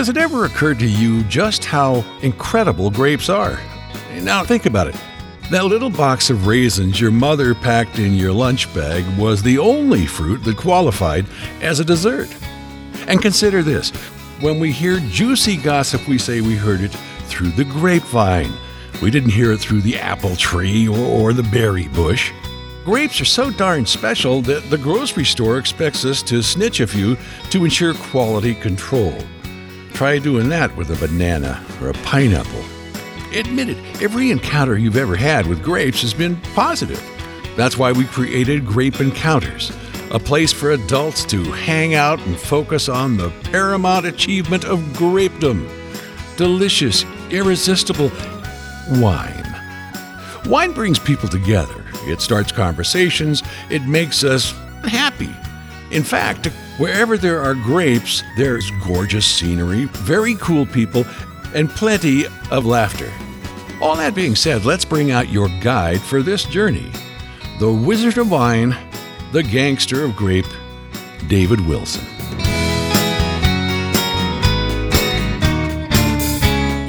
Has it ever occurred to you just how incredible grapes are? Now, think about it. That little box of raisins your mother packed in your lunch bag was the only fruit that qualified as a dessert. And consider this when we hear juicy gossip, we say we heard it through the grapevine. We didn't hear it through the apple tree or, or the berry bush. Grapes are so darn special that the grocery store expects us to snitch a few to ensure quality control. Try doing that with a banana or a pineapple. Admit it, every encounter you've ever had with grapes has been positive. That's why we created Grape Encounters, a place for adults to hang out and focus on the paramount achievement of grapedom delicious, irresistible wine. Wine brings people together, it starts conversations, it makes us happy. In fact, wherever there are grapes, there's gorgeous scenery, very cool people, and plenty of laughter. All that being said, let's bring out your guide for this journey the Wizard of Wine, the Gangster of Grape, David Wilson.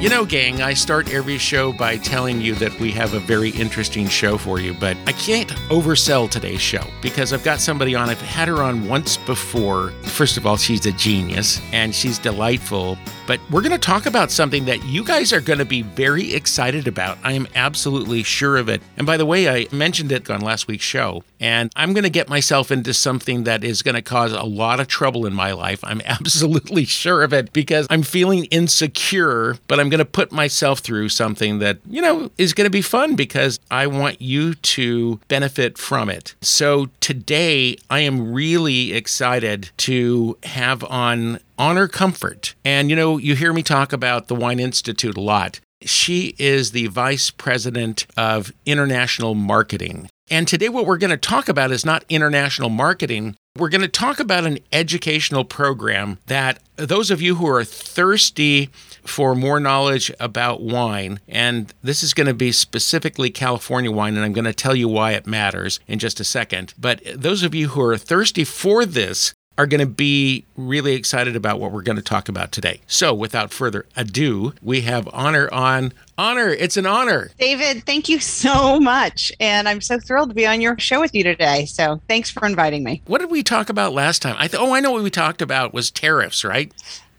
You know, gang, I start every show by telling you that we have a very interesting show for you, but I can't oversell today's show because I've got somebody on. I've had her on once before. First of all, she's a genius and she's delightful, but we're going to talk about something that you guys are going to be very excited about. I am absolutely sure of it. And by the way, I mentioned it on last week's show, and I'm going to get myself into something that is going to cause a lot of trouble in my life. I'm absolutely sure of it because I'm feeling insecure, but I'm going to put myself through something that, you know, is going to be fun because I want you to benefit from it. So today, I am really excited to have on Honor Comfort. And, you know, you hear me talk about the Wine Institute a lot. She is the vice president of international marketing. And today, what we're going to talk about is not international marketing. We're going to talk about an educational program that those of you who are thirsty for more knowledge about wine, and this is going to be specifically California wine, and I'm going to tell you why it matters in just a second. But those of you who are thirsty for this, are going to be really excited about what we're going to talk about today. So, without further ado, we have Honor on. Honor, it's an honor. David, thank you so much. And I'm so thrilled to be on your show with you today. So, thanks for inviting me. What did we talk about last time? I th- oh, I know what we talked about was tariffs, right?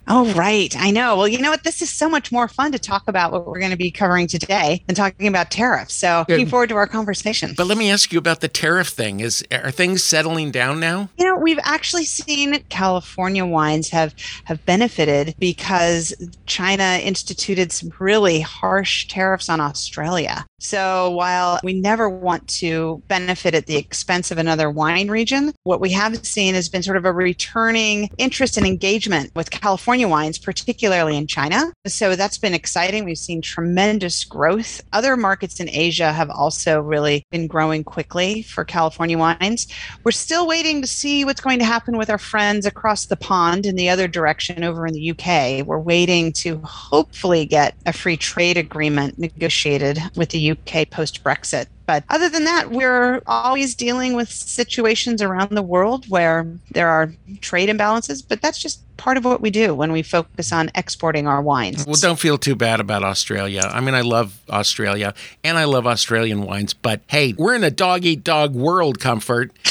Oh, right. I know. Well, you know what? This is so much more fun to talk about what we're going to be covering today than talking about tariffs. So, looking forward to our conversation. But let me ask you about the tariff thing. Is are things settling down now? You know, we've actually seen California wines have have benefited because China instituted some really harsh tariffs on Australia. So, while we never want to benefit at the expense of another wine region, what we have seen has been sort of a returning interest and engagement with California California wines, particularly in China. So that's been exciting. We've seen tremendous growth. Other markets in Asia have also really been growing quickly for California wines. We're still waiting to see what's going to happen with our friends across the pond in the other direction over in the UK. We're waiting to hopefully get a free trade agreement negotiated with the UK post Brexit. But other than that, we're always dealing with situations around the world where there are trade imbalances, but that's just part of what we do when we focus on exporting our wines. Well, don't feel too bad about Australia. I mean, I love Australia and I love Australian wines, but hey, we're in a dog eat dog world, comfort.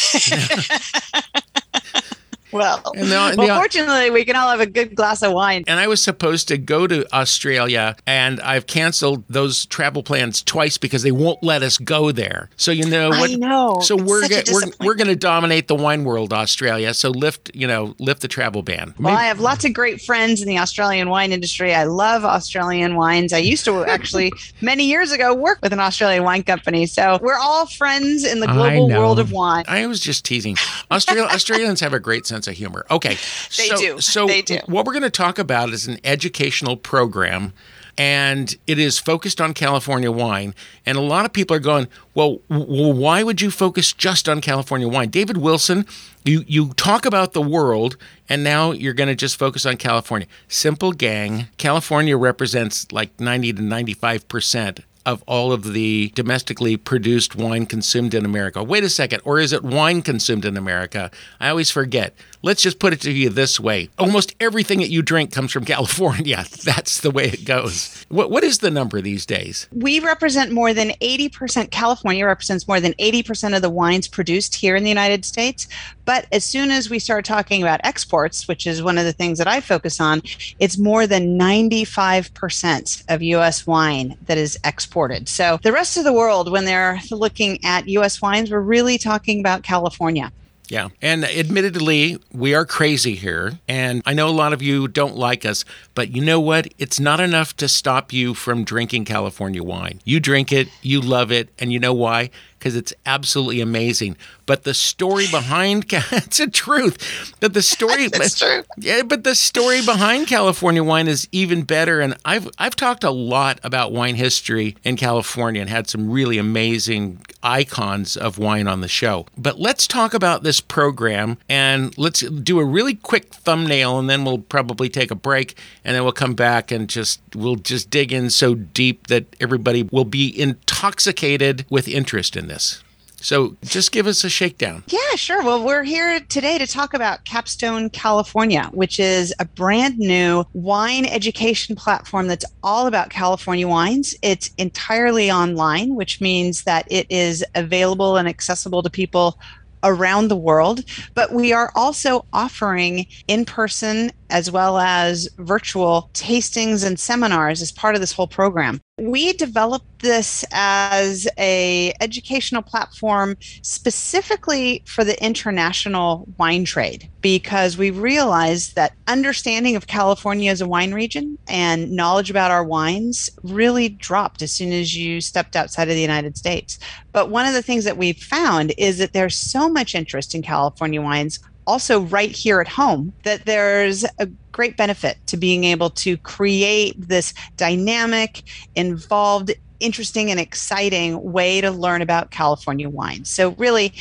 Well, and the, and well, the, fortunately, we can all have a good glass of wine. And I was supposed to go to Australia, and I've canceled those travel plans twice because they won't let us go there. So you know what? I know. So it's we're go- we're we're going to dominate the wine world, Australia. So lift you know lift the travel ban. Well, Maybe- I have lots of great friends in the Australian wine industry. I love Australian wines. I used to actually many years ago work with an Australian wine company. So we're all friends in the global world of wine. I was just teasing. Australia Australians have a great sense sense of humor. Okay. They so, do. So they do. what we're going to talk about is an educational program and it is focused on California wine. And a lot of people are going, well, well, why would you focus just on California wine? David Wilson, you, you talk about the world, and now you're going to just focus on California. Simple gang. California represents like 90 to 95% of all of the domestically produced wine consumed in America. Wait a second, or is it wine consumed in America? I always forget. Let's just put it to you this way almost everything that you drink comes from California. That's the way it goes. What, what is the number these days? We represent more than 80%, California represents more than 80% of the wines produced here in the United States. But as soon as we start talking about exports, which is one of the things that I focus on, it's more than 95% of US wine that is exported. So the rest of the world, when they're looking at US wines, we're really talking about California. Yeah. And admittedly, we are crazy here. And I know a lot of you don't like us, but you know what? It's not enough to stop you from drinking California wine. You drink it, you love it. And you know why? Because it's absolutely amazing. But the story behind it's a truth. that the story That's true. Yeah, but the story behind California wine is even better. And I've I've talked a lot about wine history in California and had some really amazing icons of wine on the show. But let's talk about this program and let's do a really quick thumbnail and then we'll probably take a break and then we'll come back and just we'll just dig in so deep that everybody will be intoxicated with interest in this. So just give us a shakedown. Yeah, sure. Well, we're here today to talk about Capstone California, which is a brand new wine education platform that's all about California wines. It's entirely online, which means that it is available and accessible to people around the world, but we are also offering in person as well as virtual tastings and seminars as part of this whole program. We developed this as a educational platform specifically for the international wine trade because we realized that understanding of California as a wine region and knowledge about our wines really dropped as soon as you stepped outside of the United States. But one of the things that we've found is that there's so much interest in California wines also right here at home that there's a great benefit to being able to create this dynamic, involved, interesting, and exciting way to learn about California wine. So, really,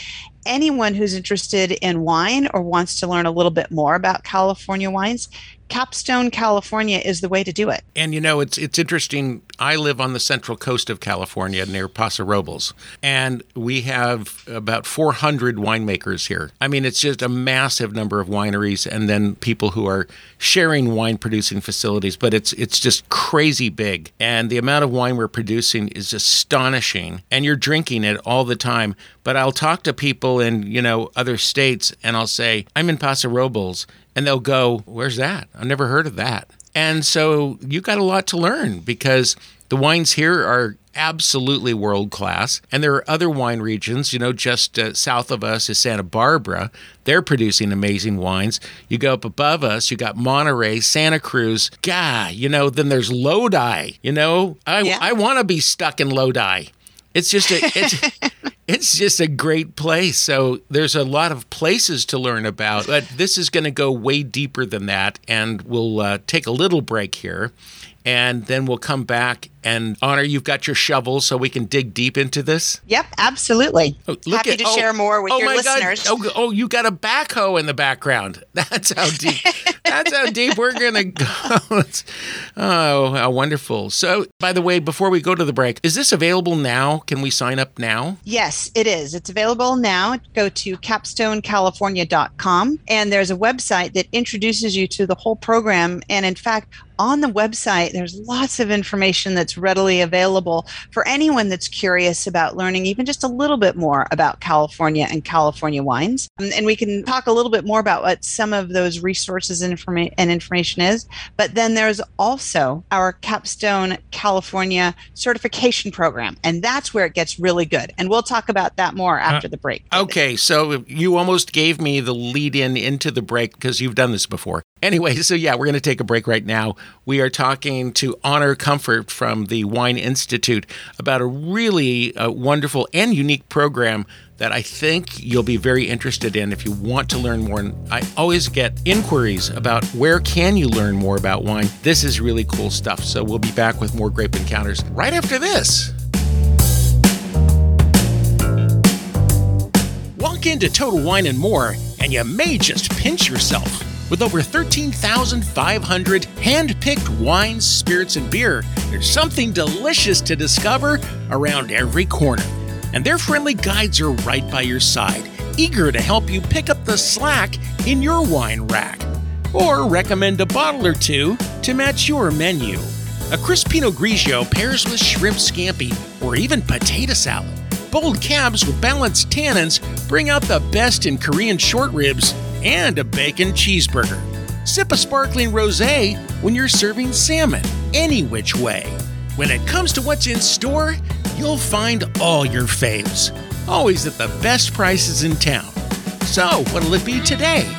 anyone who's interested in wine or wants to learn a little bit more about California wines Capstone, California is the way to do it. And you know, it's it's interesting. I live on the central coast of California near Paso Robles, and we have about 400 winemakers here. I mean, it's just a massive number of wineries and then people who are sharing wine producing facilities, but it's it's just crazy big. And the amount of wine we're producing is astonishing, and you're drinking it all the time. But I'll talk to people in, you know, other states and I'll say, "I'm in Paso Robles." and they'll go, Where's that? I've never heard of that. And so you got a lot to learn because the wines here are absolutely world class. And there are other wine regions, you know, just uh, south of us is Santa Barbara. They're producing amazing wines. You go up above us, you got Monterey, Santa Cruz. God, you know, then there's Lodi. You know, I, yeah. I want to be stuck in Lodi. It's just a, it's, it's just a great place. So there's a lot of places to learn about, but this is going to go way deeper than that. And we'll uh, take a little break here and then we'll come back and honor you've got your shovel so we can dig deep into this? Yep absolutely. Oh, happy at, to oh, share more with oh your listeners. Oh, oh, you got a backhoe in the background. That's how deep that's how deep we're gonna go. Oh how wonderful. So by the way before we go to the break is this available now? Can we sign up now? Yes it is. It's available now. Go to capstonecalifornia.com and there's a website that introduces you to the whole program. And in fact on the website, there's lots of information that's readily available for anyone that's curious about learning even just a little bit more about California and California wines. Um, and we can talk a little bit more about what some of those resources and, informa- and information is. But then there's also our Capstone California certification program, and that's where it gets really good. And we'll talk about that more uh, after uh, the break. Okay, so you almost gave me the lead in into the break because you've done this before. Anyway, so yeah, we're going to take a break right now. We are talking to Honor Comfort from the Wine Institute about a really uh, wonderful and unique program that I think you'll be very interested in if you want to learn more. And I always get inquiries about where can you learn more about wine. This is really cool stuff. So we'll be back with more Grape Encounters right after this. Walk into Total Wine and More, and you may just pinch yourself. With over 13,500 hand picked wines, spirits, and beer, there's something delicious to discover around every corner. And their friendly guides are right by your side, eager to help you pick up the slack in your wine rack. Or recommend a bottle or two to match your menu. A crisp Pinot Grigio pairs with shrimp scampi or even potato salad. Bold cabs with balanced tannins bring out the best in Korean short ribs and a bacon cheeseburger. Sip a sparkling rosé when you're serving salmon, any which way. When it comes to what's in store, you'll find all your faves, always at the best prices in town. So, what'll it be today?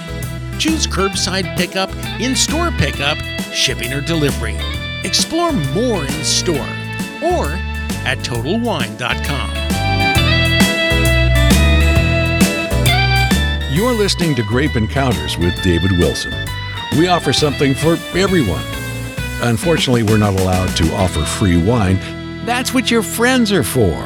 Choose curbside pickup, in store pickup, shipping or delivery. Explore more in store or at TotalWine.com. You're listening to Grape Encounters with David Wilson. We offer something for everyone. Unfortunately, we're not allowed to offer free wine. That's what your friends are for.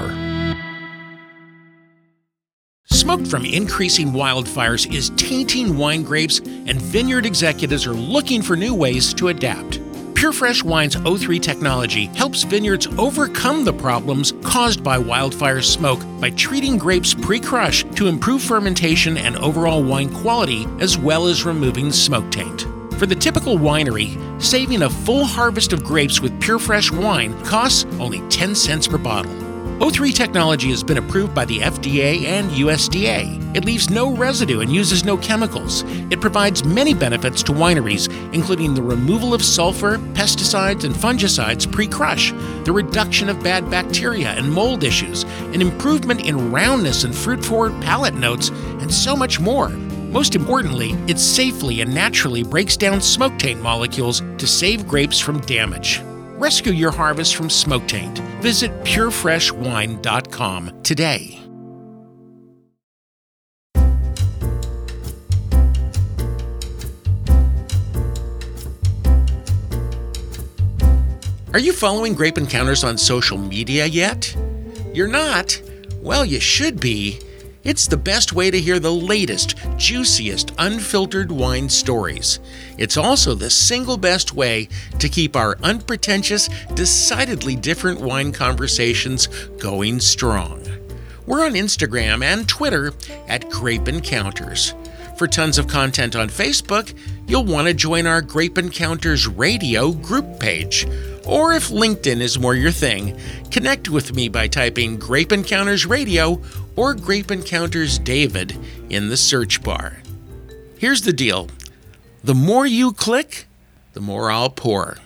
Smoke from increasing wildfires is tainting wine grapes, and vineyard executives are looking for new ways to adapt. Pure Fresh Wine's O3 technology helps vineyards overcome the problems caused by wildfire smoke by treating grapes pre crush to improve fermentation and overall wine quality, as well as removing smoke taint. For the typical winery, saving a full harvest of grapes with Pure Fresh wine costs only 10 cents per bottle. O3 technology has been approved by the FDA and USDA. It leaves no residue and uses no chemicals. It provides many benefits to wineries, including the removal of sulfur, pesticides, and fungicides pre crush, the reduction of bad bacteria and mold issues, an improvement in roundness and fruit forward palate notes, and so much more. Most importantly, it safely and naturally breaks down smoke taint molecules to save grapes from damage. Rescue your harvest from smoke taint. Visit purefreshwine.com today. Are you following Grape Encounters on social media yet? You're not? Well, you should be. It's the best way to hear the latest, juiciest, unfiltered wine stories. It's also the single best way to keep our unpretentious, decidedly different wine conversations going strong. We're on Instagram and Twitter at Grape Encounters. For tons of content on Facebook, you'll want to join our Grape Encounters Radio group page. Or if LinkedIn is more your thing, connect with me by typing Grape Encounters Radio or Grape Encounters David in the search bar. Here's the deal the more you click, the more I'll pour.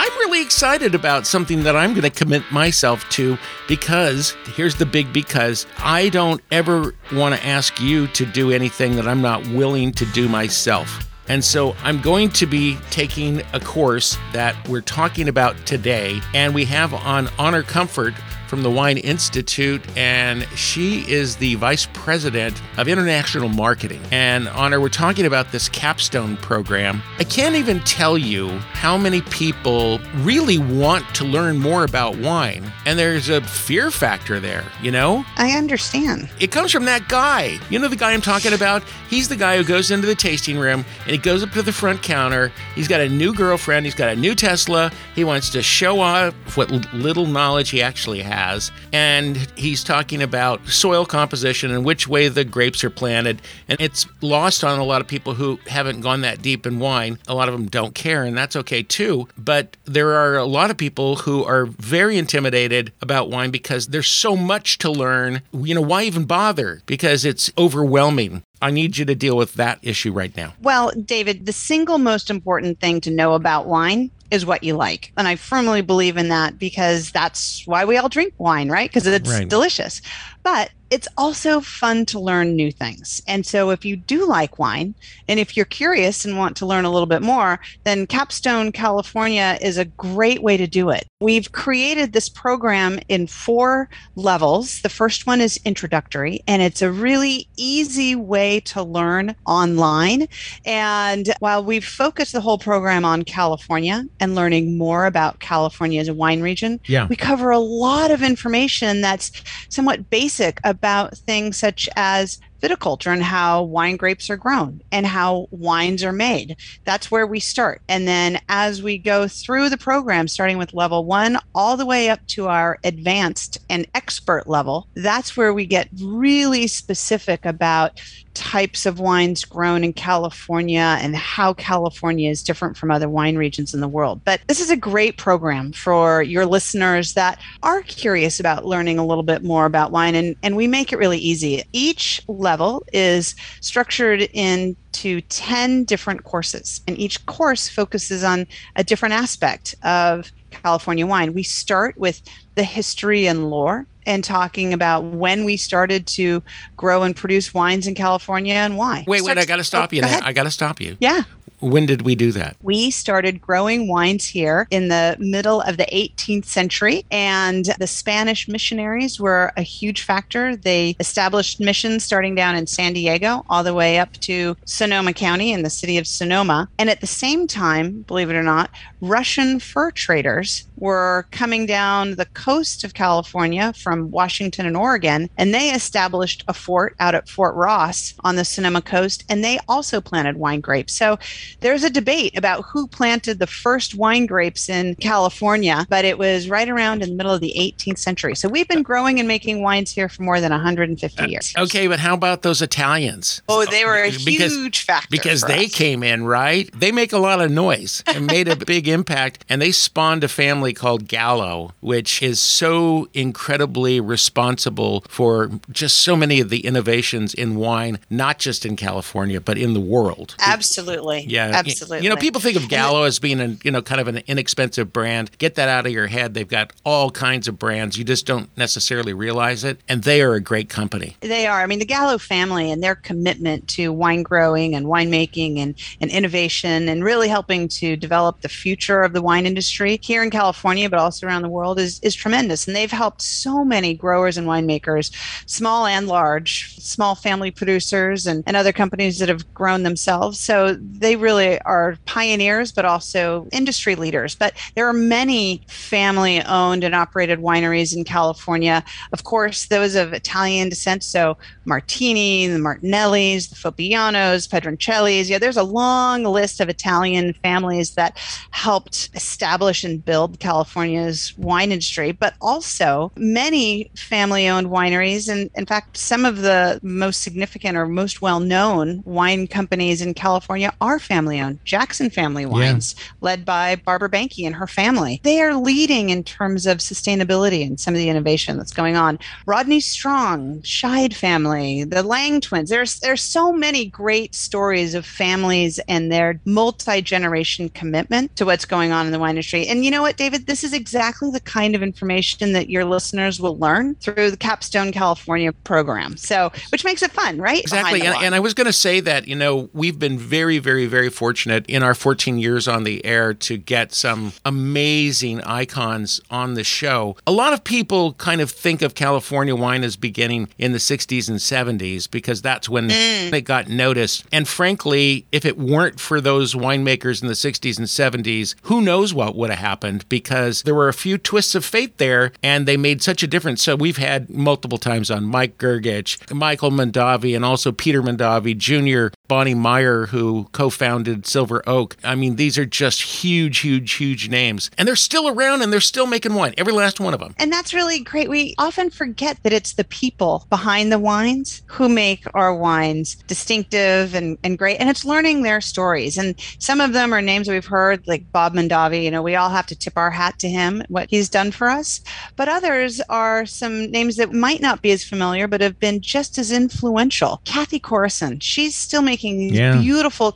I'm really excited about something that I'm going to commit myself to because here's the big because I don't ever want to ask you to do anything that I'm not willing to do myself. And so I'm going to be taking a course that we're talking about today, and we have on Honor Comfort from the Wine Institute, and she is the vice president of international marketing. And Honor, we're talking about this capstone program. I can't even tell you how many people really want to learn more about wine, and there's a fear factor there, you know? I understand. It comes from that guy. You know the guy I'm talking about? He's the guy who goes into the tasting room and he goes up to the front counter. He's got a new girlfriend, he's got a new Tesla. He wants to show off what little knowledge he actually has has. And he's talking about soil composition and which way the grapes are planted. And it's lost on a lot of people who haven't gone that deep in wine. A lot of them don't care, and that's okay too. But there are a lot of people who are very intimidated about wine because there's so much to learn. You know, why even bother? Because it's overwhelming. I need you to deal with that issue right now. Well, David, the single most important thing to know about wine is what you like. And I firmly believe in that because that's why we all drink wine, right? Because it's right. delicious. But it's also fun to learn new things. And so, if you do like wine, and if you're curious and want to learn a little bit more, then Capstone California is a great way to do it. We've created this program in four levels. The first one is introductory, and it's a really easy way to learn online. And while we've focused the whole program on California and learning more about California as a wine region, yeah. we cover a lot of information that's somewhat basic about things such as viticulture and how wine grapes are grown and how wines are made. That's where we start. And then as we go through the program, starting with level one all the way up to our advanced and expert level, that's where we get really specific about types of wines grown in California and how California is different from other wine regions in the world. But this is a great program for your listeners that are curious about learning a little bit more about wine. And, and we make it really easy. Each level is structured into 10 different courses, and each course focuses on a different aspect of California wine. We start with the history and lore and talking about when we started to grow and produce wines in California and why. Wait, wait, I got to stop oh, you. Go I got to stop you. Yeah. When did we do that? We started growing wines here in the middle of the 18th century, and the Spanish missionaries were a huge factor. They established missions starting down in San Diego all the way up to Sonoma County in the city of Sonoma. And at the same time, believe it or not, Russian fur traders were coming down the coast of California from Washington and Oregon, and they established a fort out at Fort Ross on the Sonoma coast, and they also planted wine grapes. So there's a debate about who planted the first wine grapes in California, but it was right around in the middle of the 18th century. So we've been growing and making wines here for more than 150 uh, years. Uh, okay, but how about those Italians? Oh, they were a because, huge factor. Because they us. came in, right? They make a lot of noise and made a big impact, and they spawned a family called Gallo, which is so incredibly responsible for just so many of the innovations in wine, not just in California, but in the world. Absolutely. Yeah, absolutely. You know, people think of Gallo as being a you know kind of an inexpensive brand. Get that out of your head. They've got all kinds of brands. You just don't necessarily realize it, and they are a great company. They are. I mean, the Gallo family and their commitment to wine growing and winemaking and, and innovation and really helping to develop the future of the wine industry here in California, but also around the world, is is tremendous. And they've helped so many growers and winemakers, small and large, small family producers and, and other companies that have grown themselves. So they really are pioneers, but also industry leaders. But there are many family owned and operated wineries in California. Of course, those of Italian descent. So Martini, the Martinellis, the Foppianos, Pedroncellis. Yeah, there's a long list of Italian families that helped establish and build California's wine industry, but also many family owned wineries. And in fact, some of the most significant or most well known wine companies in California are family owned. Jackson Family Wines, yeah. led by Barbara Banke and her family. They are leading in terms of sustainability and some of the innovation that's going on. Rodney Strong, Scheid family, the Lang twins. There's there's so many great stories of families and their multi-generation commitment to what's going on in the wine industry. And you know what, David? This is exactly the kind of information that your listeners will learn through the Capstone California program. So, which makes it fun, right? Exactly. And, and I was going to say that, you know, we've been very, very, very fortunate in our 14 years on the air to get some amazing icons on the show. A lot of people kind of think of California wine as beginning in the 60s and 70s because that's when mm. it got noticed. And frankly, if it weren't for those winemakers in the 60s and 70s, who knows what would have happened because there were a few twists of fate there and they made such a difference. So we've had multiple times on Mike Grgich, Michael Mondavi, and also Peter Mondavi Jr., Bonny Meyer, who co founded Silver Oak. I mean, these are just huge, huge, huge names. And they're still around and they're still making wine, every last one of them. And that's really great. We often forget that it's the people behind the wines who make our wines distinctive and, and great. And it's learning their stories. And some of them are names we've heard, like Bob Mondavi. You know, we all have to tip our hat to him, what he's done for us. But others are some names that might not be as familiar, but have been just as influential. Cathy Corison, she's still making these yeah. beautiful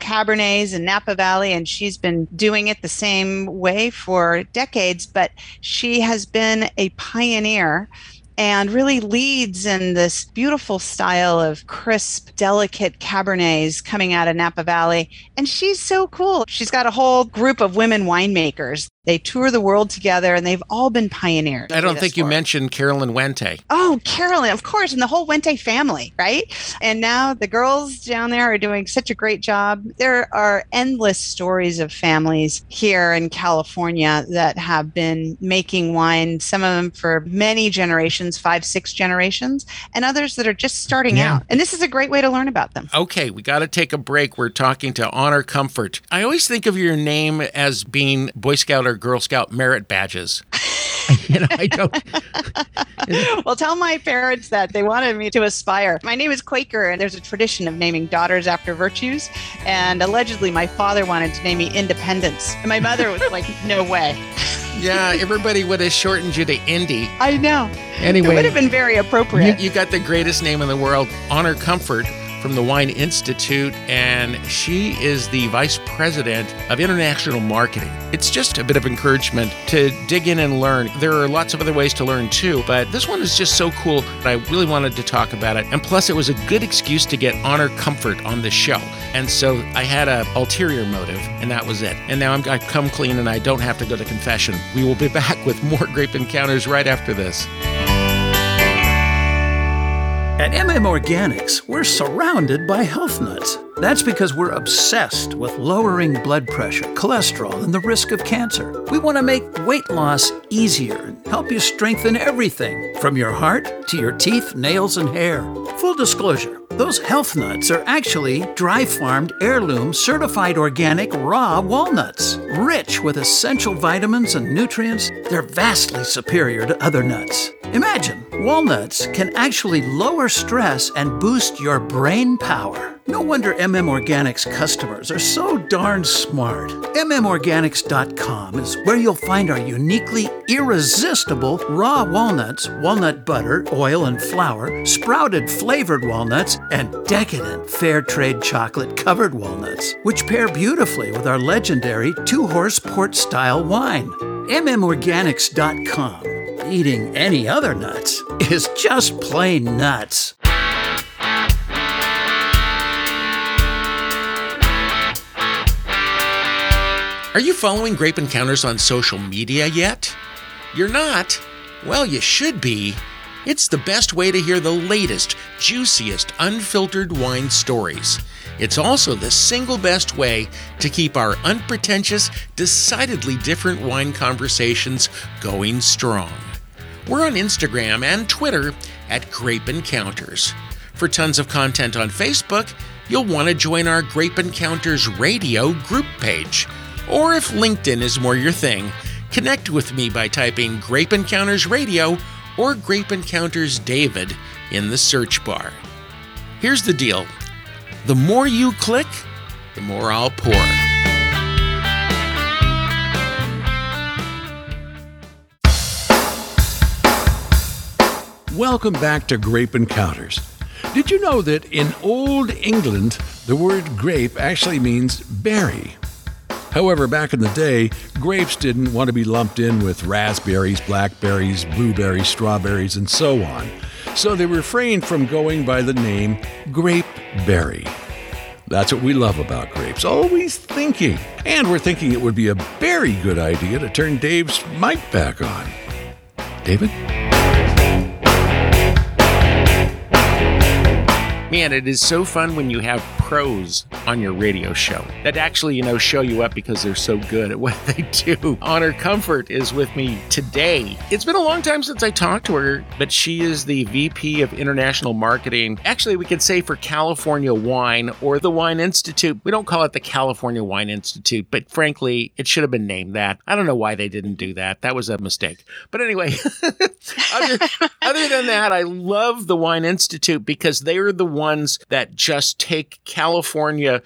Cabernets in Napa Valley, and she's been doing it the same way for decades, but she has been a pioneer and really leads in this beautiful style of crisp, delicate Cabernets coming out of Napa Valley. And she's so cool. She's got a whole group of women winemakers they tour the world together and they've all been pioneers. I don't think you mentioned Carolyn Wente. Oh, Carolyn, of course, and the whole Wente family, right? And now the girls down there are doing such a great job. There are endless stories of families here in California that have been making wine, some of them for many generations, five, six generations, and others that are just starting yeah. out. And this is a great way to learn about them. Okay, we got to take a break. We're talking to Honor Comfort. I always think of your name as being Boy Scout or Girl Scout merit badges. you know, I don't. well, tell my parents that they wanted me to aspire. My name is Quaker, and there's a tradition of naming daughters after virtues. And allegedly, my father wanted to name me Independence, and my mother was like, "No way." Yeah, everybody would have shortened you to Indy. I know. Anyway, it would have been very appropriate. You, you got the greatest name in the world, Honor Comfort from the Wine Institute, and she is the Vice President of International Marketing. It's just a bit of encouragement to dig in and learn. There are lots of other ways to learn too, but this one is just so cool that I really wanted to talk about it. And plus, it was a good excuse to get Honor Comfort on the show. And so I had a ulterior motive, and that was it. And now I'm, I've come clean and I don't have to go to confession. We will be back with more grape encounters right after this. At MM Organics, we're surrounded by health nuts. That's because we're obsessed with lowering blood pressure, cholesterol, and the risk of cancer. We want to make weight loss easier and help you strengthen everything from your heart to your teeth, nails, and hair. Full disclosure those health nuts are actually dry farmed, heirloom, certified organic raw walnuts. Rich with essential vitamins and nutrients, they're vastly superior to other nuts. Imagine, walnuts can actually lower stress and boost your brain power. No wonder MM Organics customers are so darn smart. MMOrganics.com is where you'll find our uniquely irresistible raw walnuts, walnut butter, oil, and flour, sprouted flavored walnuts, and decadent fair trade chocolate covered walnuts, which pair beautifully with our legendary two horse port style wine. MMOrganics.com. Eating any other nuts is just plain nuts. Are you following Grape Encounters on social media yet? You're not? Well, you should be. It's the best way to hear the latest, juiciest, unfiltered wine stories. It's also the single best way to keep our unpretentious, decidedly different wine conversations going strong. We're on Instagram and Twitter at Grape Encounters. For tons of content on Facebook, you'll want to join our Grape Encounters radio group page. Or if LinkedIn is more your thing, connect with me by typing Grape Encounters Radio or Grape Encounters David in the search bar. Here's the deal the more you click, the more I'll pour. Welcome back to Grape Encounters. Did you know that in Old England, the word grape actually means berry? However, back in the day, grapes didn't want to be lumped in with raspberries, blackberries, blueberries, strawberries, and so on. So they refrained from going by the name grapeberry. That's what we love about grapes, always thinking. And we're thinking it would be a very good idea to turn Dave's mic back on. David? Man, it is so fun when you have pros on your radio show that actually, you know, show you up because they're so good at what they do. Honor Comfort is with me today. It's been a long time since I talked to her, but she is the VP of International Marketing. Actually, we could say for California Wine or the Wine Institute. We don't call it the California Wine Institute, but frankly, it should have been named that. I don't know why they didn't do that. That was a mistake. But anyway, other, other than that, I love the Wine Institute because they are the ones that just take California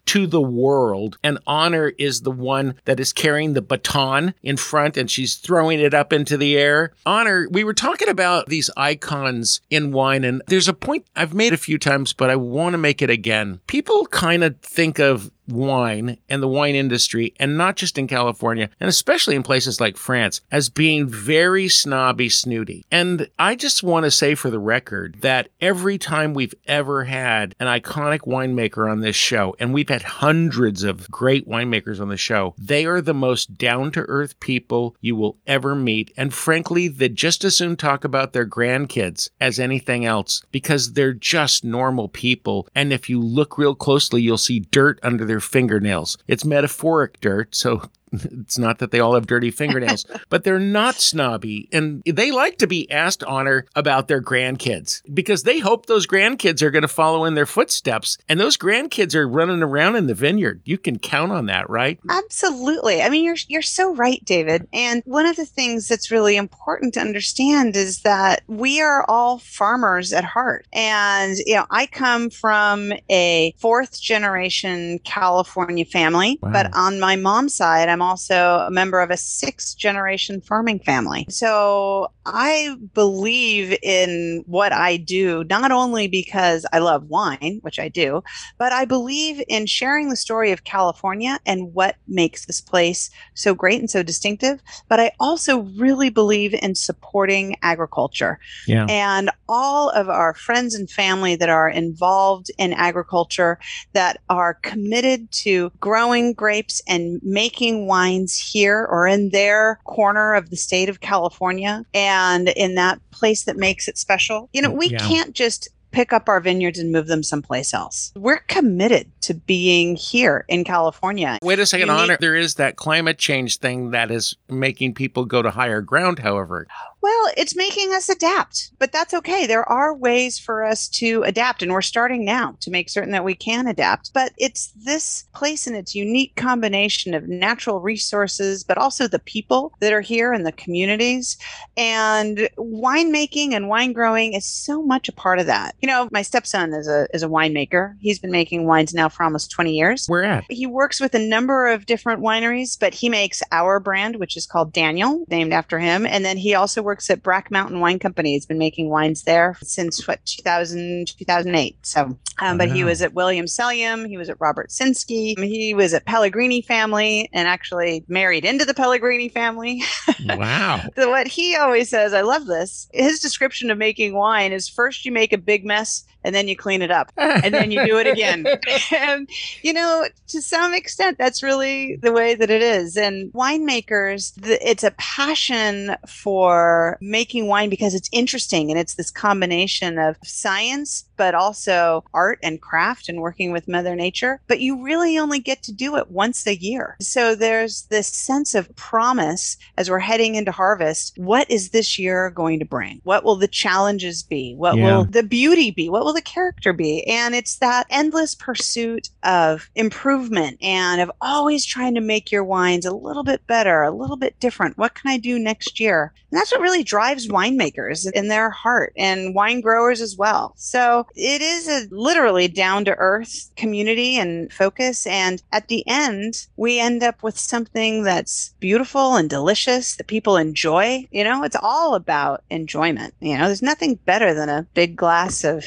to the world. And Honor is the one that is carrying the baton in front and she's throwing it up into the air. Honor, we were talking about these icons in wine, and there's a point I've made a few times, but I want to make it again. People kind of think of wine and the wine industry, and not just in California, and especially in places like France, as being very snobby, snooty. And I just want to say for the record that every time we've ever had an iconic winemaker on this show, and we've had hundreds of great winemakers on the show, they are the most down to earth people you will ever meet. And frankly, they just as soon talk about their grandkids as anything else because they're just normal people. And if you look real closely, you'll see dirt under their fingernails. It's metaphoric dirt, so it's not that they all have dirty fingernails, but they're not snobby and they like to be asked honor about their grandkids because they hope those grandkids are going to follow in their footsteps. And those grandkids are running around in the vineyard. You can count on that, right? Absolutely. I mean, you're you're so right, David. And one of the things that's really important to understand is that we are all farmers at heart. And you know, I come from a fourth generation California family, wow. but on my mom's side, I'm also a member of a sixth generation farming family. So I believe in what I do, not only because I love wine, which I do, but I believe in sharing the story of California and what makes this place so great and so distinctive. But I also really believe in supporting agriculture. Yeah. And all of our friends and family that are involved in agriculture, that are committed to growing grapes and making wines here or in their corner of the state of California and in that place that makes it special. You know, we yeah. can't just pick up our vineyards and move them someplace else. We're committed to being here in California. Wait a second, Honor. There is that climate change thing that is making people go to higher ground, however. Oh, Well, it's making us adapt, but that's okay. There are ways for us to adapt, and we're starting now to make certain that we can adapt. But it's this place and its unique combination of natural resources, but also the people that are here and the communities. And winemaking and wine growing is so much a part of that. You know, my stepson is a is a winemaker. He's been making wines now for almost 20 years. Where at? He works with a number of different wineries, but he makes our brand, which is called Daniel, named after him. And then he also works works at Brack Mountain Wine Company. He's been making wines there since what 2000 2008. So, um, but he was at Williams Selyem. He was at Robert Sinskey. He was at Pellegrini family and actually married into the Pellegrini family. Wow. so what he always says, I love this. His description of making wine is first you make a big mess and then you clean it up and then you do it again. and, you know, to some extent, that's really the way that it is. And winemakers, it's a passion for making wine because it's interesting and it's this combination of science but also art and craft and working with Mother Nature. But you really only get to do it once a year. So there's this sense of promise as we're heading into harvest. What is this year going to bring? What will the challenges be? What yeah. will the beauty be? What will the character be? And it's that endless pursuit of improvement and of always trying to make your wines a little bit better, a little bit different. What can I do next year? And that's what really drives winemakers in their heart and wine growers as well. So it is a literally down to earth community and focus. And at the end, we end up with something that's beautiful and delicious that people enjoy. You know, it's all about enjoyment. You know, there's nothing better than a big glass of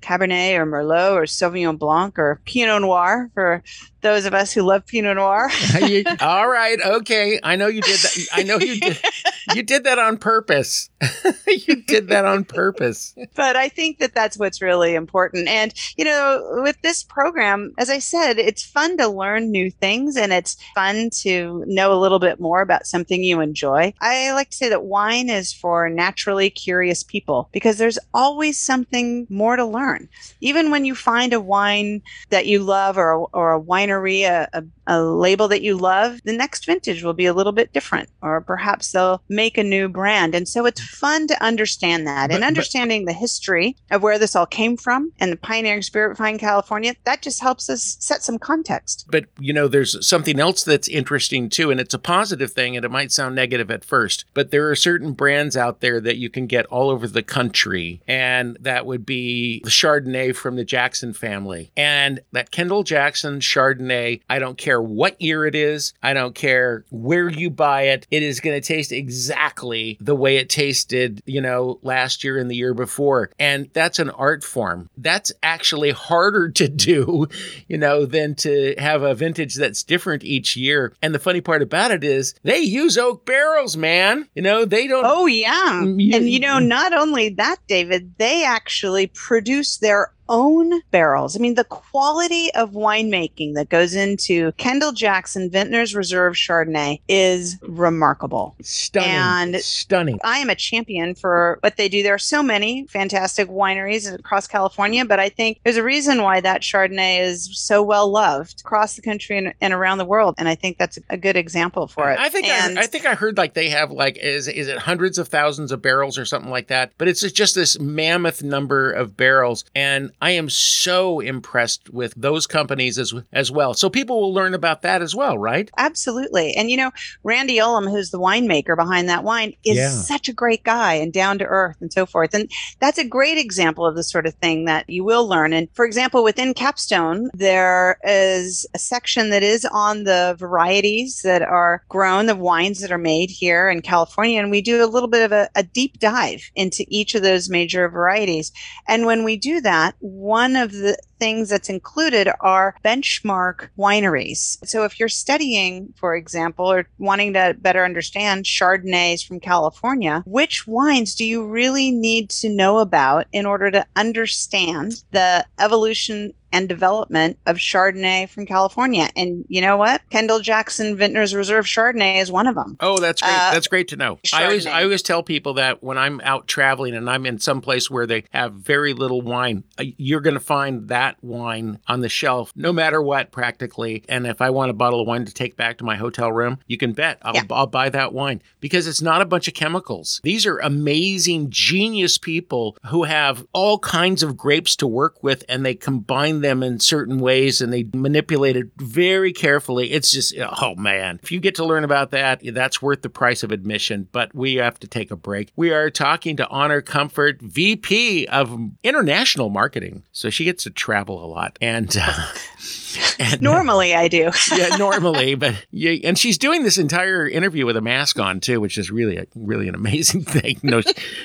Cabernet or Merlot or Sauvignon Blanc or Pinot Noir for those of us who love Pinot Noir. All right, okay. I know you did that. I know you did. You did that on purpose. you did that on purpose. But I think that that's what's really important. And you know, with this program, as I said, it's fun to learn new things, and it's fun to know a little bit more about something you enjoy. I like to say that wine is for naturally curious people because there's always something more to learn. Even when you find a wine that you love or or a winery a, a, a, label that you love, the next vintage will be a little bit different, or perhaps they'll make a new brand. And so it's fun to understand that but, and understanding but, the history of where this all came from and the pioneering spirit behind California. That just helps us set some context. But, you know, there's something else that's interesting too, and it's a positive thing, and it might sound negative at first, but there are certain brands out there that you can get all over the country, and that would be the Chardonnay from the Jackson family. And that Kendall Jackson Chardonnay Chardonnay. I don't care what year it is. I don't care where you buy it. It is going to taste exactly the way it tasted, you know, last year and the year before. And that's an art form. That's actually harder to do, you know, than to have a vintage that's different each year. And the funny part about it is they use oak barrels, man. You know, they don't. Oh, yeah. Mm, and, you know, not only that, David, they actually produce their own barrels. I mean, the quality of winemaking that goes into Kendall Jackson Vintners Reserve Chardonnay is remarkable. Stunning. And stunning. I am a champion for what they do. There are so many fantastic wineries across California, but I think there's a reason why that Chardonnay is so well loved across the country and, and around the world. And I think that's a good example for it. I think and I, I think I heard like they have like is is it hundreds of thousands of barrels or something like that. But it's just this mammoth number of barrels. And I am so impressed with those companies as as well. So people will learn about that as well, right? Absolutely. And you know, Randy Ullum, who's the winemaker behind that wine, is yeah. such a great guy and down to earth and so forth. And that's a great example of the sort of thing that you will learn. And for example, within Capstone, there is a section that is on the varieties that are grown, the wines that are made here in California. And we do a little bit of a, a deep dive into each of those major varieties. And when we do that, one of the things that's included are benchmark wineries. So if you're studying, for example, or wanting to better understand Chardonnays from California, which wines do you really need to know about in order to understand the evolution and development of Chardonnay from California. And you know what? Kendall Jackson Vintners Reserve Chardonnay is one of them. Oh, that's great. Uh, that's great to know. Chardonnay. I always I always tell people that when I'm out traveling and I'm in some place where they have very little wine, uh, you're going to find that wine on the shelf no matter what practically. And if I want a bottle of wine to take back to my hotel room, you can bet I'll, yeah. I'll buy that wine because it's not a bunch of chemicals. These are amazing genius people who have all kinds of grapes to work with and they combine them in certain ways and they manipulate it very carefully. It's just, oh man, if you get to learn about that, that's worth the price of admission. But we have to take a break. We are talking to Honor Comfort, VP of International Marketing. So she gets to travel a lot. And, uh, and normally I do. yeah, normally. But yeah, and she's doing this entire interview with a mask on too, which is really, a, really an amazing thing. No,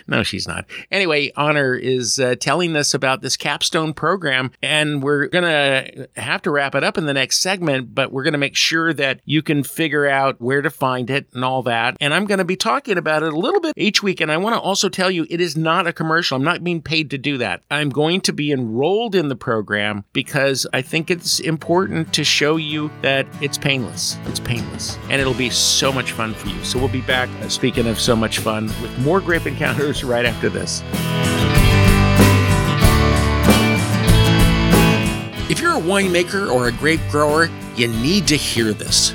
no, she's not. Anyway, Honor is uh, telling us about this capstone program, and we're going to have to wrap it up in the next segment, but we're going to make sure that you can figure out where to find it and all that. And I'm going to be talking about it a little bit each week. And I want to also tell you it is not a commercial. I'm not being paid to do that. I'm going to be enrolled in the program because I think it's important to show you that it's painless. It's painless. And it'll be so much fun for you. So we'll be back, uh, speaking of so much fun, with more grape encounters right after this. If you're a winemaker or a grape grower, you need to hear this.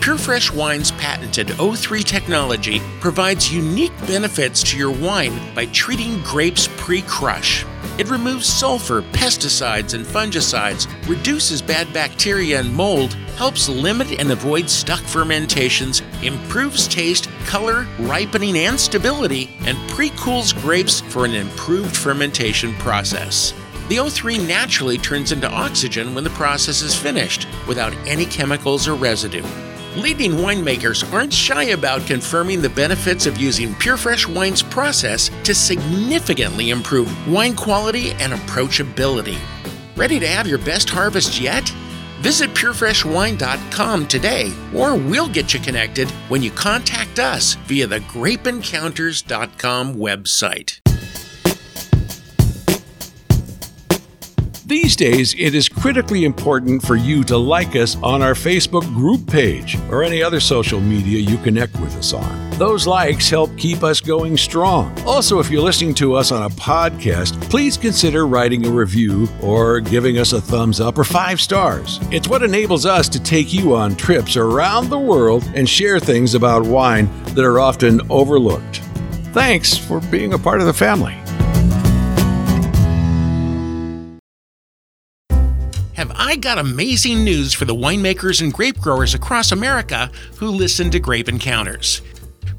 PureFresh Wine's patented O3 technology provides unique benefits to your wine by treating grapes pre crush. It removes sulfur, pesticides, and fungicides, reduces bad bacteria and mold, helps limit and avoid stuck fermentations, improves taste, color, ripening, and stability, and pre cools grapes for an improved fermentation process. The O3 naturally turns into oxygen when the process is finished, without any chemicals or residue. Leading winemakers aren't shy about confirming the benefits of using Pure Fresh Wine's process to significantly improve wine quality and approachability. Ready to have your best harvest yet? Visit purefreshwine.com today, or we'll get you connected when you contact us via the grapeencounters.com website. These days, it is critically important for you to like us on our Facebook group page or any other social media you connect with us on. Those likes help keep us going strong. Also, if you're listening to us on a podcast, please consider writing a review or giving us a thumbs up or five stars. It's what enables us to take you on trips around the world and share things about wine that are often overlooked. Thanks for being a part of the family. I got amazing news for the winemakers and grape growers across America who listen to Grape Encounters.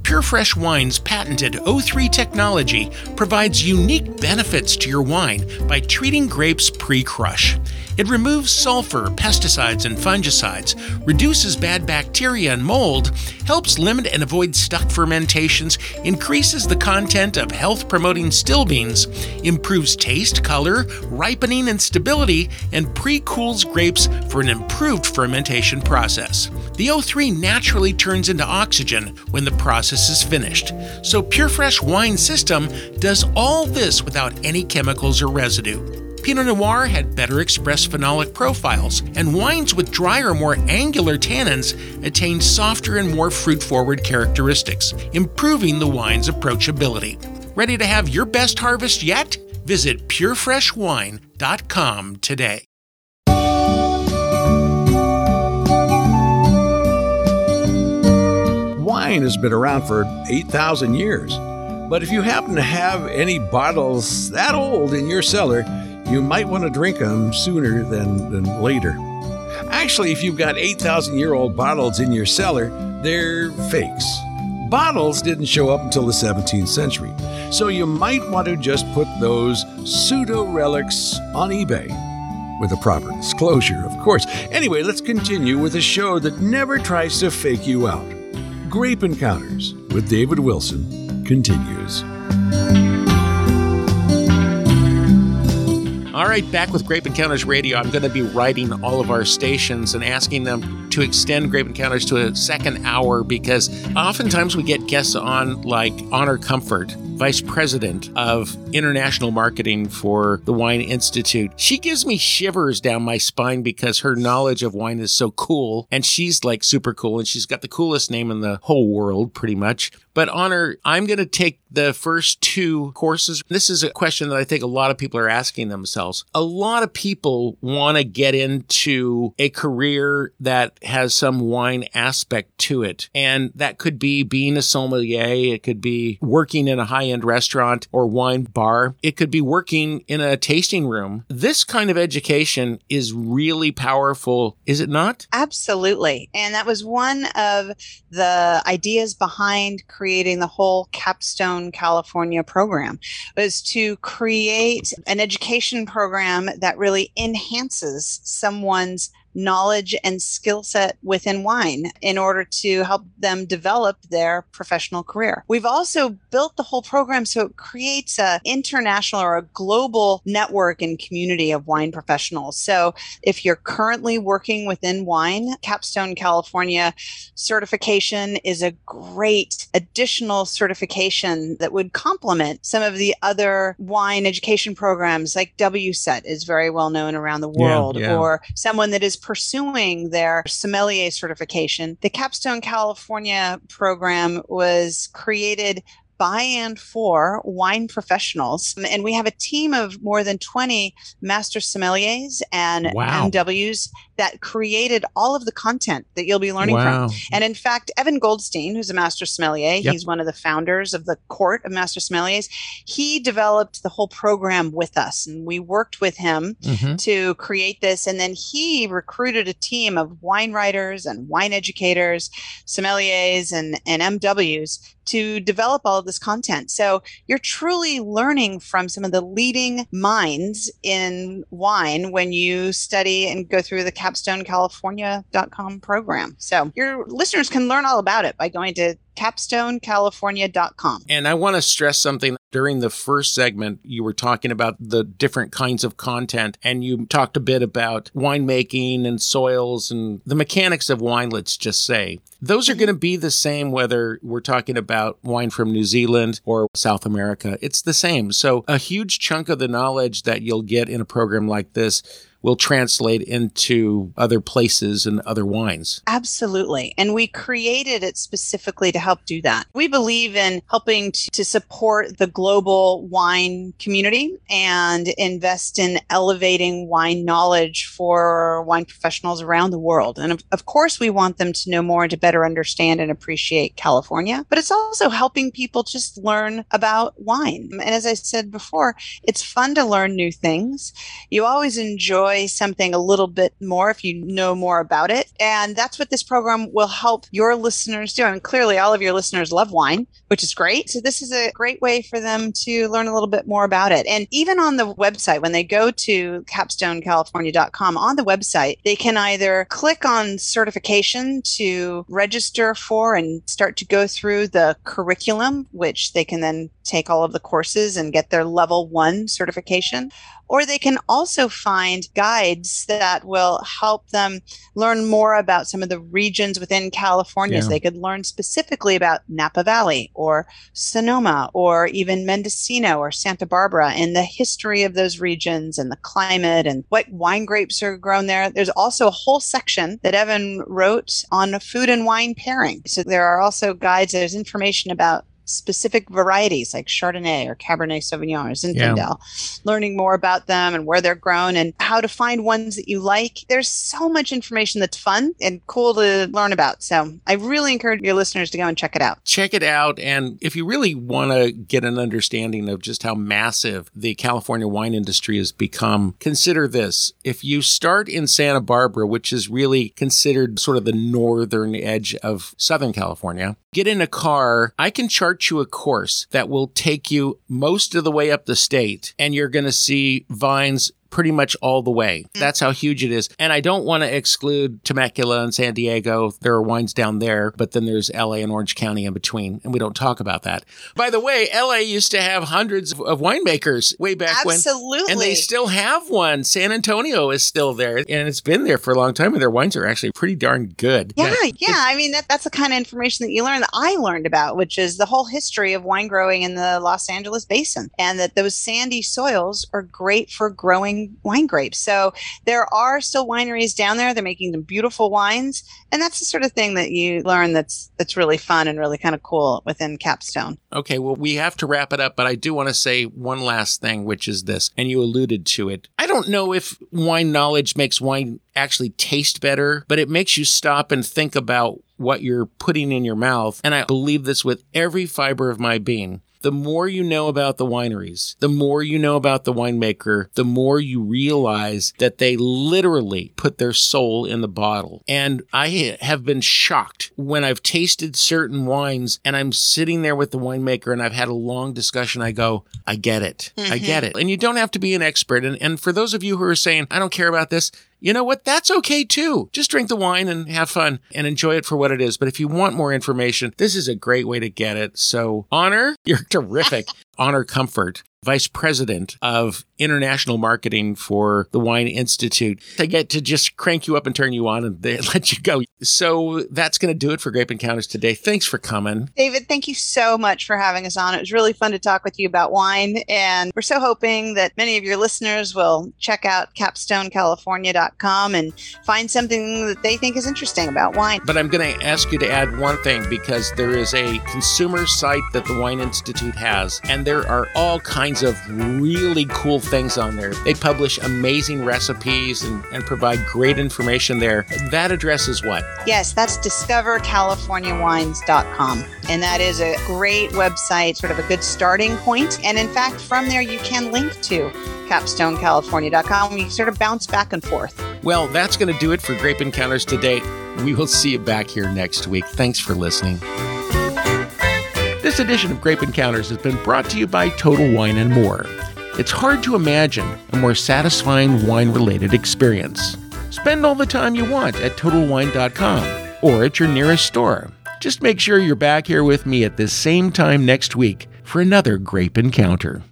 PureFresh Wine's patented O3 technology provides unique benefits to your wine by treating grapes pre crush. It removes sulfur, pesticides, and fungicides, reduces bad bacteria and mold, helps limit and avoid stuck fermentations, increases the content of health promoting stilbenes, improves taste, color, ripening, and stability, and pre cools grapes for an improved fermentation process. The O3 naturally turns into oxygen when the process is finished. So PureFresh Wine System does all this without any chemicals or residue. Pinot Noir had better expressed phenolic profiles, and wines with drier, more angular tannins attained softer and more fruit forward characteristics, improving the wine's approachability. Ready to have your best harvest yet? Visit purefreshwine.com today. Wine has been around for 8,000 years. But if you happen to have any bottles that old in your cellar, you might want to drink them sooner than, than later. Actually, if you've got 8,000 year old bottles in your cellar, they're fakes. Bottles didn't show up until the 17th century, so you might want to just put those pseudo relics on eBay. With a proper disclosure, of course. Anyway, let's continue with a show that never tries to fake you out. Grape Encounters with David Wilson continues. All right, back with Grape Encounters Radio. I'm going to be writing all of our stations and asking them to extend Grape Encounters to a second hour because oftentimes we get guests on like Honor Comfort, Vice President of International Marketing for the Wine Institute. She gives me shivers down my spine because her knowledge of wine is so cool and she's like super cool and she's got the coolest name in the whole world pretty much. But Honor, I'm going to take the first two courses. This is a question that I think a lot of people are asking themselves. A lot of people want to get into a career that has some wine aspect to it. And that could be being a sommelier. It could be working in a high end restaurant or wine bar. It could be working in a tasting room. This kind of education is really powerful, is it not? Absolutely. And that was one of the ideas behind creating the whole Capstone California program was to create an education program that really enhances someone's knowledge and skill set within wine in order to help them develop their professional career. We've also built the whole program so it creates a international or a global network and community of wine professionals. So if you're currently working within wine, Capstone California certification is a great additional certification that would complement some of the other wine education programs like WSET is very well known around the world yeah. or someone that is pursuing their sommelier certification. The Capstone California program was created by and for wine professionals. And we have a team of more than 20 master sommeliers and Wow. MWs that created all of the content that you'll be learning Wow. from. And in fact, Evan Goldstein, who's a master sommelier, Yep. he's one of the founders of the court of master sommeliers, he developed the whole program with us. And we worked with him Mhm. to create this. And then he recruited a team of wine writers and wine educators, sommeliers, and, and MWs to develop all of this content. So you're truly learning from some of the leading minds in wine when you study and go through the capstonecalifornia.com program. So your listeners can learn all about it by going to capstonecalifornia.com. And I want to stress something. During the first segment, you were talking about the different kinds of content, and you talked a bit about winemaking and soils and the mechanics of wine, let's just say. Those are going to be the same whether we're talking about wine from New Zealand or South America. It's the same. So, a huge chunk of the knowledge that you'll get in a program like this will translate into other places and other wines. Absolutely. And we created it specifically to help do that. We believe in helping t- to support the global wine community and invest in elevating wine knowledge for wine professionals around the world. And of, of course, we want them to know more and to better understand and appreciate California, but it's also helping people just learn about wine. And as I said before, it's fun to learn new things. You always enjoy something a little bit more if you know more about it. And that's what this program will help your listeners do. And clearly, all of your listeners love wine, which is great. So, this is a great way for them to learn a little bit more about it. And even on the website, when they go to capstonecalifornia.com, on the website, they can either click on certification to register for and start to go through the curriculum, which they can then take all of the courses and get their level one certification. Or they can also find guides that will help them learn more about some of the regions within California. Yeah. So they could learn specifically about Napa Valley or Sonoma or even Mendocino or Santa Barbara and the history of those regions and the climate and what wine grapes are grown there. There's also a whole section that Evan wrote on food and wine pairing. So there are also guides, there's information about specific varieties like Chardonnay or Cabernet Sauvignon or Zinfandel, yeah. learning more about them and where they're grown and how to find ones that you like. There's so much information that's fun and cool to learn about. So I really encourage your listeners to go and check it out. Check it out. And if you really want to get an understanding of just how massive the California wine industry has become, consider this. If you start in Santa Barbara, which is really considered sort of the northern edge of Southern California, get in a car. I can chart you a course that will take you most of the way up the state, and you're going to see vines pretty much all the way. Mm. That's how huge it is. And I don't want to exclude Temecula and San Diego. There are wines down there, but then there's LA and Orange County in between, and we don't talk about that. By the way, LA used to have hundreds of winemakers way back Absolutely. when. Absolutely. And they still have one. San Antonio is still there, and it's been there for a long time, and their wines are actually pretty darn good. Yeah, yeah. I mean, that, that's the kind of information that you learn that I learned about, which is the whole history of wine growing in the Los Angeles basin, and that those sandy soils are great for growing wine grapes. So there are still wineries down there. They're making some beautiful wines, and that's the sort of thing that you learn that's that's really fun and really kind of cool within Capstone. Okay, well we have to wrap it up, but I do want to say one last thing, which is this, and you alluded to it. I don't know if wine knowledge makes wine actually taste better, but it makes you stop and think about what you're putting in your mouth. And I believe this with every fiber of my being the more you know about the wineries, the more you know about the winemaker, the more you realize that they literally put their soul in the bottle. And I have been shocked when I've tasted certain wines and I'm sitting there with the winemaker and I've had a long discussion. I go, I get it. Mm-hmm. I get it. And you don't have to be an expert. And, and for those of you who are saying, I don't care about this, you know what? That's okay too. Just drink the wine and have fun and enjoy it for what it is. But if you want more information, this is a great way to get it. So, Honor, you're terrific. Honor Comfort vice president of international marketing for the Wine Institute. They get to just crank you up and turn you on and they let you go. So that's going to do it for Grape Encounters today. Thanks for coming. David, thank you so much for having us on. It was really fun to talk with you about wine. And we're so hoping that many of your listeners will check out capstonecalifornia.com and find something that they think is interesting about wine. But I'm going to ask you to add one thing because there is a consumer site that the Wine Institute has, and there are all kinds kinds of really cool things on there. They publish amazing recipes and, and provide great information there. That address is what? Yes, that's discovercaliforniawines.com. And that is a great website, sort of a good starting point. And in fact, from there, you can link to capstonecalifornia.com. We sort of bounce back and forth. Well, that's going to do it for Grape Encounters today. We will see you back here next week. Thanks for listening. This edition of Grape Encounters has been brought to you by Total Wine and More. It's hard to imagine a more satisfying wine related experience. Spend all the time you want at TotalWine.com or at your nearest store. Just make sure you're back here with me at this same time next week for another Grape Encounter.